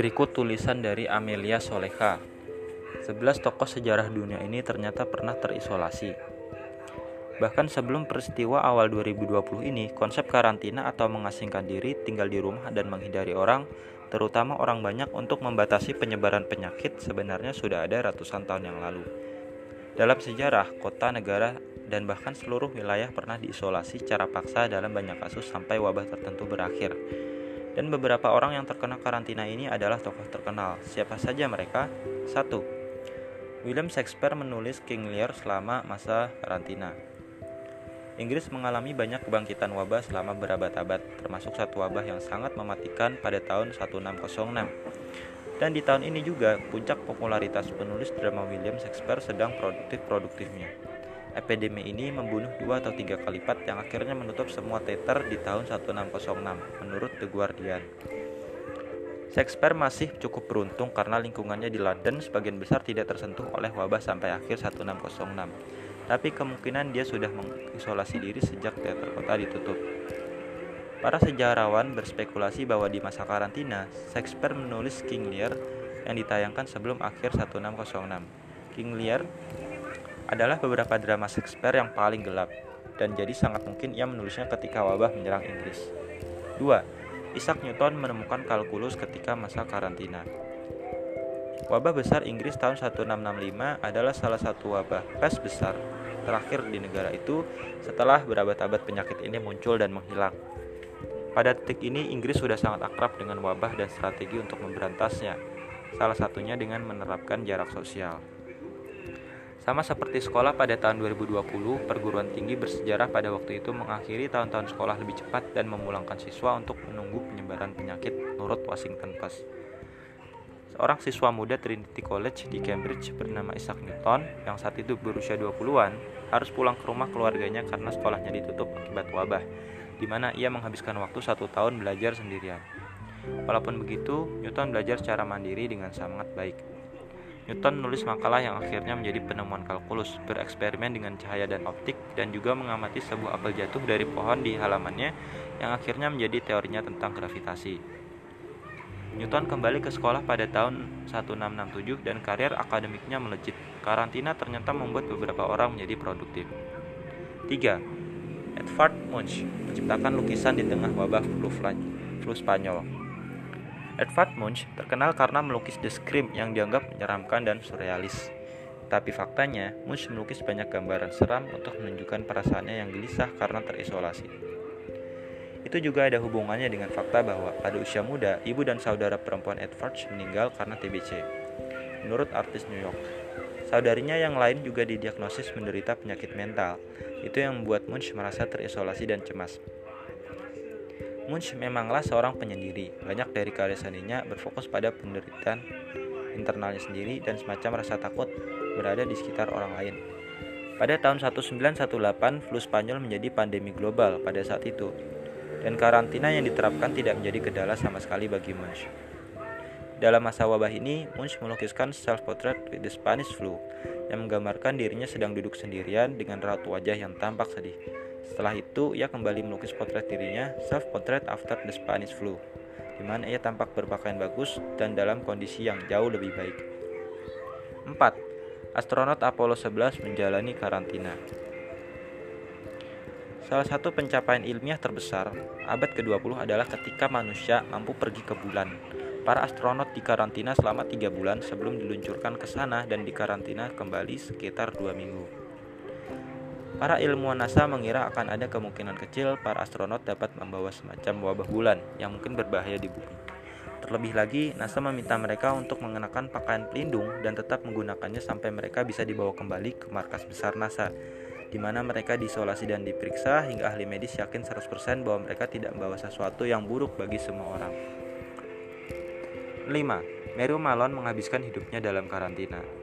Berikut tulisan dari Amelia Soleha. 11 tokoh sejarah dunia ini ternyata pernah terisolasi. Bahkan sebelum peristiwa awal 2020 ini, konsep karantina atau mengasingkan diri, tinggal di rumah dan menghindari orang, terutama orang banyak untuk membatasi penyebaran penyakit sebenarnya sudah ada ratusan tahun yang lalu. Dalam sejarah, kota, negara, dan bahkan seluruh wilayah pernah diisolasi secara paksa dalam banyak kasus sampai wabah tertentu berakhir. Dan beberapa orang yang terkena karantina ini adalah tokoh terkenal. Siapa saja mereka? 1. William Shakespeare menulis King Lear selama masa karantina. Inggris mengalami banyak kebangkitan wabah selama berabad-abad, termasuk satu wabah yang sangat mematikan pada tahun 1606. Dan di tahun ini juga, puncak popularitas penulis drama William Shakespeare sedang produktif-produktifnya. Epidemi ini membunuh dua atau tiga kali lipat yang akhirnya menutup semua teater di tahun 1606, menurut The Guardian. Shakespeare masih cukup beruntung karena lingkungannya di London sebagian besar tidak tersentuh oleh wabah sampai akhir 1606. Tapi kemungkinan dia sudah mengisolasi diri sejak teater kota ditutup. Para sejarawan berspekulasi bahwa di masa karantina, Shakespeare menulis King Lear yang ditayangkan sebelum akhir 1606. King Lear adalah beberapa drama Shakespeare yang paling gelap, dan jadi sangat mungkin ia menulisnya ketika wabah menyerang Inggris. 2. Isaac Newton menemukan kalkulus ketika masa karantina. Wabah besar Inggris tahun 1665 adalah salah satu wabah pes besar terakhir di negara itu setelah berabad-abad penyakit ini muncul dan menghilang. Pada titik ini Inggris sudah sangat akrab dengan wabah dan strategi untuk memberantasnya, salah satunya dengan menerapkan jarak sosial. Sama seperti sekolah pada tahun 2020, perguruan tinggi bersejarah pada waktu itu mengakhiri tahun-tahun sekolah lebih cepat dan memulangkan siswa untuk menunggu penyebaran penyakit menurut Washington Post. Seorang siswa muda Trinity College di Cambridge bernama Isaac Newton yang saat itu berusia 20-an harus pulang ke rumah keluarganya karena sekolahnya ditutup akibat wabah, di mana ia menghabiskan waktu satu tahun belajar sendirian. Walaupun begitu, Newton belajar secara mandiri dengan sangat baik. Newton menulis makalah yang akhirnya menjadi penemuan kalkulus, bereksperimen dengan cahaya dan optik, dan juga mengamati sebuah apel jatuh dari pohon di halamannya yang akhirnya menjadi teorinya tentang gravitasi. Newton kembali ke sekolah pada tahun 1667 dan karir akademiknya melejit. Karantina ternyata membuat beberapa orang menjadi produktif. 3. Edvard Munch menciptakan lukisan di tengah wabah flu, flu Spanyol. Edvard Munch terkenal karena melukis Scream yang dianggap menyeramkan dan surrealis. Tapi faktanya, Munch melukis banyak gambaran seram untuk menunjukkan perasaannya yang gelisah karena terisolasi. Itu juga ada hubungannya dengan fakta bahwa pada usia muda, ibu dan saudara perempuan Edvard meninggal karena TBC. Menurut artis New York, saudarinya yang lain juga didiagnosis menderita penyakit mental. Itu yang membuat Munch merasa terisolasi dan cemas. Munch memanglah seorang penyendiri. Banyak dari karya seninya berfokus pada penderitaan internalnya sendiri dan semacam rasa takut berada di sekitar orang lain. Pada tahun 1918, flu Spanyol menjadi pandemi global pada saat itu, dan karantina yang diterapkan tidak menjadi kendala sama sekali bagi Munch. Dalam masa wabah ini, Munch melukiskan self-portrait with the Spanish flu, yang menggambarkan dirinya sedang duduk sendirian dengan raut wajah yang tampak sedih. Setelah itu, ia kembali melukis potret dirinya, self-portrait after the Spanish flu, di mana ia tampak berpakaian bagus dan dalam kondisi yang jauh lebih baik. 4. Astronot Apollo 11 menjalani karantina. Salah satu pencapaian ilmiah terbesar abad ke-20 adalah ketika manusia mampu pergi ke bulan. Para astronot dikarantina selama 3 bulan sebelum diluncurkan ke sana dan dikarantina kembali sekitar 2 minggu. Para ilmuwan NASA mengira akan ada kemungkinan kecil para astronot dapat membawa semacam wabah bulan yang mungkin berbahaya di bumi. Terlebih lagi, NASA meminta mereka untuk mengenakan pakaian pelindung dan tetap menggunakannya sampai mereka bisa dibawa kembali ke markas besar NASA, di mana mereka diisolasi dan diperiksa hingga ahli medis yakin 100% bahwa mereka tidak membawa sesuatu yang buruk bagi semua orang. 5. Mary Malone menghabiskan hidupnya dalam karantina.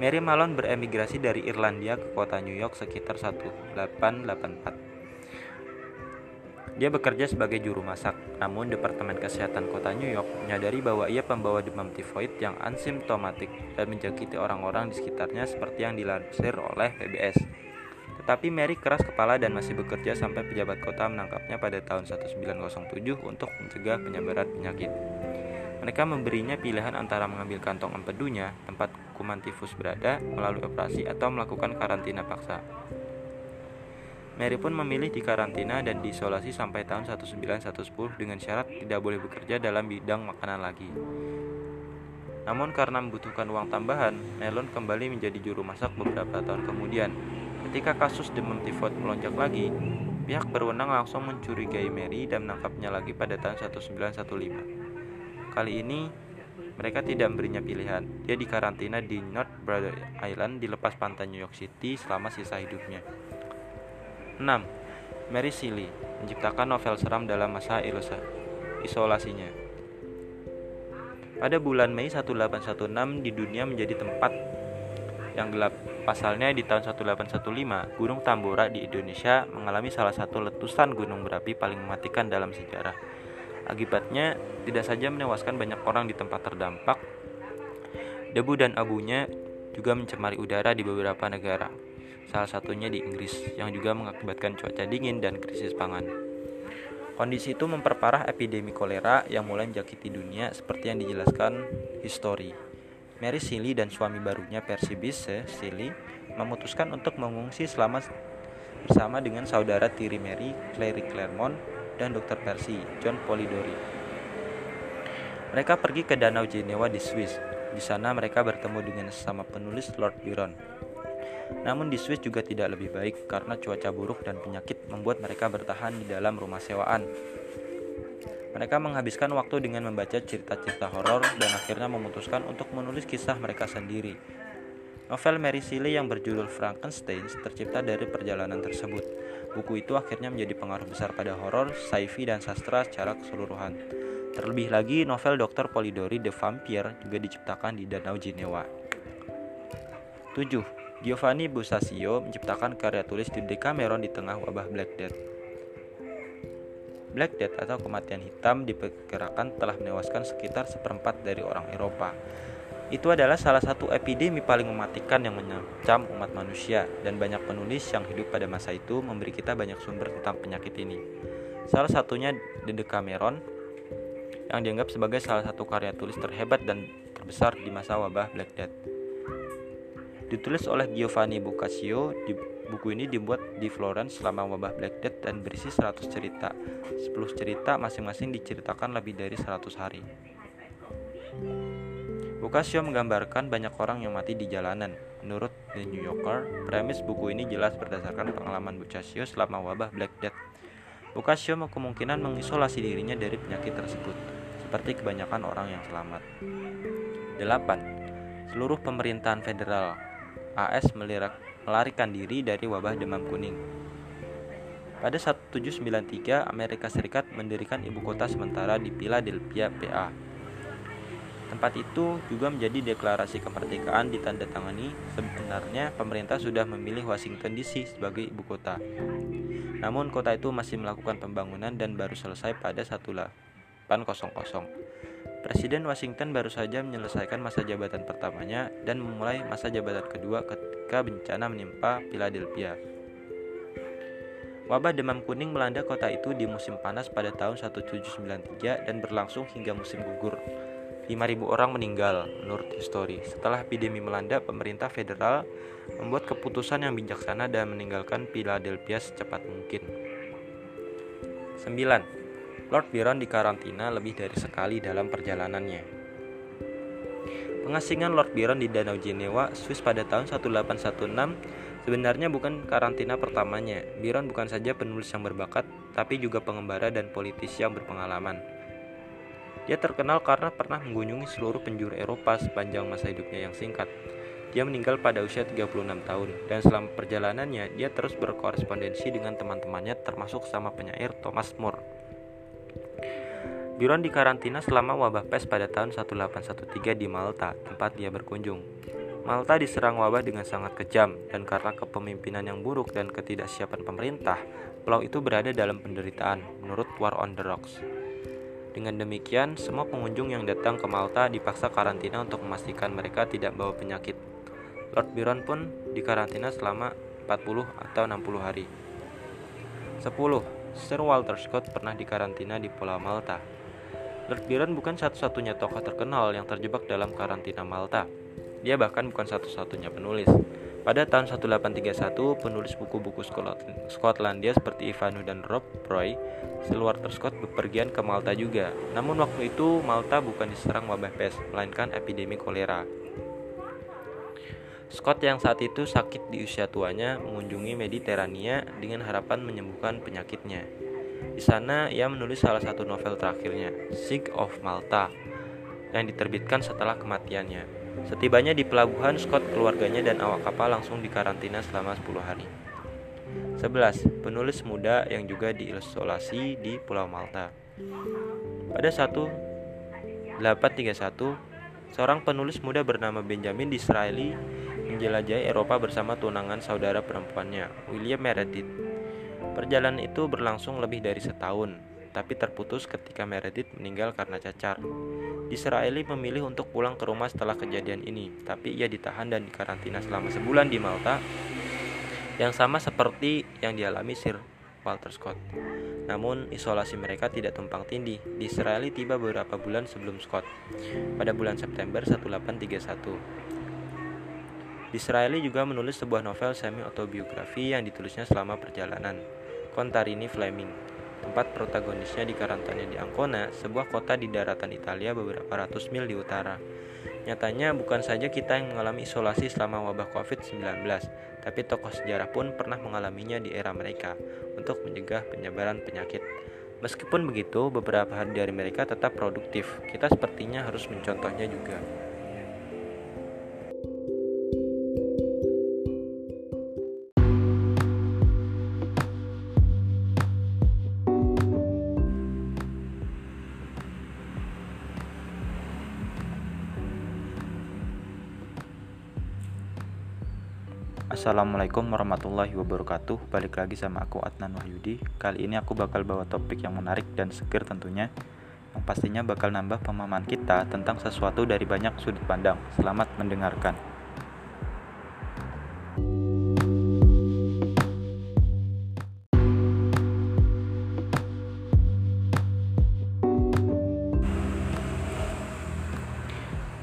Mary Malone beremigrasi dari Irlandia ke kota New York sekitar 1884. Dia bekerja sebagai juru masak, namun Departemen Kesehatan Kota New York menyadari bahwa ia pembawa demam tifoid yang asimptomatik dan menjangkiti orang-orang di sekitarnya seperti yang dilansir oleh PBS. Tetapi Mary keras kepala dan masih bekerja sampai pejabat kota menangkapnya pada tahun 1907 untuk mencegah penyebaran penyakit. Mereka memberinya pilihan antara mengambil kantong empedunya, tempat kuman tifus berada, melalui operasi atau melakukan karantina paksa. Mary pun memilih dikarantina dan diisolasi sampai tahun 1910 dengan syarat tidak boleh bekerja dalam bidang makanan lagi. Namun karena membutuhkan uang tambahan, Melon kembali menjadi juru masak beberapa tahun kemudian. Ketika kasus demam tifoid melonjak lagi, pihak berwenang langsung mencurigai Mary dan menangkapnya lagi pada tahun 1915. Kali ini, mereka tidak memberinya pilihan. Dia dikarantina di North Brother Island di lepas pantai New York City selama sisa hidupnya. 6. Mary Shelley menciptakan novel seram dalam masa isolasinya. Pada bulan Mei 1816 di dunia menjadi tempat yang gelap. Pasalnya di tahun 1815, Gunung Tambora di Indonesia mengalami salah satu letusan gunung berapi paling mematikan dalam sejarah. Akibatnya tidak saja menewaskan banyak orang di tempat terdampak, debu dan abunya juga mencemari udara di beberapa negara salah satunya di Inggris, yang juga mengakibatkan cuaca dingin dan krisis pangan. Kondisi itu memperparah epidemi kolera yang mulai menjakiti dunia seperti yang dijelaskan History. Mary Shelley dan suami barunya Percy Bysshe Shelley memutuskan untuk mengungsi selama bersama dengan saudara tiri Mary, Clary Claremont, dan Dr. Percy, John Polidori. Mereka pergi ke Danau Jenewa di Swiss. Di sana mereka bertemu dengan sesama penulis Lord Byron, namun di Swiss juga tidak lebih baik karena cuaca buruk dan penyakit membuat mereka bertahan di dalam rumah sewaan. Mereka menghabiskan waktu dengan membaca cerita-cerita horor dan akhirnya memutuskan untuk menulis kisah mereka sendiri. Novel Mary Shelley yang berjudul Frankenstein tercipta dari perjalanan tersebut. Buku itu akhirnya menjadi pengaruh besar pada horor, sci-fi, dan sastra secara keseluruhan. Terlebih lagi, novel Dr. Polidori The Vampire juga diciptakan di Danau Jenewa. 7. Giovanni Boccaccio menciptakan karya tulis di Decameron di tengah wabah Black Death. Black Death atau kematian hitam diperkirakan telah menewaskan sekitar seperempat dari orang Eropa. Itu adalah salah satu epidemi paling mematikan yang mengancam umat manusia dan banyak penulis yang hidup pada masa itu memberi kita banyak sumber tentang penyakit ini. Salah satunya The Decameron yang dianggap sebagai salah satu karya tulis terhebat dan terbesar di masa wabah Black Death. Ditulis oleh Giovanni Boccaccio, di, buku ini dibuat di Florence selama wabah Black Death dan berisi 100 cerita. 10 cerita masing-masing diceritakan lebih dari 100 hari. Boccaccio menggambarkan banyak orang yang mati di jalanan. Menurut The New Yorker, premis buku ini jelas berdasarkan pengalaman Boccaccio selama wabah Black Death. Boccaccio kemungkinan mengisolasi dirinya dari penyakit tersebut, seperti kebanyakan orang yang selamat. 8. Seluruh pemerintahan federal AS melarikan diri dari wabah demam kuning. Pada 1793, Amerika Serikat mendirikan ibu kota sementara di Philadelphia, PA. Tempat itu juga menjadi deklarasi kemerdekaan ditandatangani. Sebenarnya pemerintah sudah memilih Washington DC sebagai ibu kota. Namun kota itu masih melakukan pembangunan dan baru selesai pada 1800. Presiden Washington baru saja menyelesaikan masa jabatan pertamanya dan memulai masa jabatan kedua ketika bencana menimpa Philadelphia. Wabah demam kuning melanda kota itu di musim panas pada tahun 1793 dan berlangsung hingga musim gugur. 5.000 orang meninggal menurut histori. Setelah epidemi melanda, pemerintah federal membuat keputusan yang bijaksana dan meninggalkan Philadelphia secepat mungkin. 9. Lord Byron dikarantina lebih dari sekali dalam perjalanannya. Pengasingan Lord Byron di Danau Jenewa, Swiss pada tahun 1816 sebenarnya bukan karantina pertamanya. Byron bukan saja penulis yang berbakat, tapi juga pengembara dan politisi yang berpengalaman. Dia terkenal karena pernah mengunjungi seluruh penjuru Eropa sepanjang masa hidupnya yang singkat. Dia meninggal pada usia 36 tahun, dan selama perjalanannya, dia terus berkorespondensi dengan teman-temannya termasuk sama penyair Thomas More. Byron dikarantina selama wabah pes pada tahun 1813 di Malta, tempat dia berkunjung. Malta diserang wabah dengan sangat kejam, dan karena kepemimpinan yang buruk dan ketidaksiapan pemerintah, pulau itu berada dalam penderitaan, menurut War on the Rocks. Dengan demikian, semua pengunjung yang datang ke Malta dipaksa karantina untuk memastikan mereka tidak bawa penyakit. Lord Byron pun dikarantina selama atau 60 hari. 10. Sir Walter Scott pernah dikarantina di Pulau Malta. Lord Byron bukan satu-satunya tokoh terkenal yang terjebak dalam karantina Malta. Dia bahkan bukan satu-satunya penulis. Pada tahun 1831, penulis buku-buku Skotlandia seperti Ivanu dan Rob Roy, Sir Walter Scott bepergian ke Malta juga. Namun waktu itu Malta bukan diserang wabah pes, melainkan epidemi kolera. Scott yang saat itu sakit di usia tuanya mengunjungi Mediterania dengan harapan menyembuhkan penyakitnya. Di sana ia menulis salah satu novel terakhirnya, Sick of Malta, yang diterbitkan setelah kematiannya. Setibanya di pelabuhan, Scott, keluarganya, dan awak kapal langsung dikarantina selama 10 hari. 11. Penulis muda yang juga diisolasi di Pulau Malta. Pada 1831, seorang penulis muda bernama Benjamin Disraeli menjelajahi Eropa bersama tunangan saudara perempuannya, William Meredith. Perjalanan itu berlangsung lebih dari setahun, tapi terputus ketika Meredith meninggal karena cacar. Disraeli memilih untuk pulang ke rumah setelah kejadian ini, tapi ia ditahan dan dikarantina selama sebulan di Malta, yang sama seperti yang dialami Sir Walter Scott. Namun, isolasi mereka tidak tumpang tindih. Disraeli tiba beberapa bulan sebelum Scott, pada bulan September 1831. Disraeli juga menulis sebuah novel semi-autobiografi yang ditulisnya selama perjalanan. Contarini Fleming. Tempat protagonisnya di karantina di Ancona, sebuah kota di daratan Italia beberapa ratus mil di utara. Nyatanya bukan saja kita yang mengalami isolasi selama wabah COVID-19, tapi tokoh sejarah pun pernah mengalaminya di era mereka untuk mencegah penyebaran penyakit. Meskipun begitu, beberapa hari dari mereka tetap produktif. Kita sepertinya harus mencontohnya juga. Assalamualaikum warahmatullahi wabarakatuh. Balik lagi sama aku Adnan Wahyudi. Kali ini aku bakal bawa topik yang menarik dan seger tentunya Yang pastinya bakal nambah pemahaman kita tentang sesuatu dari banyak sudut pandang. Selamat mendengarkan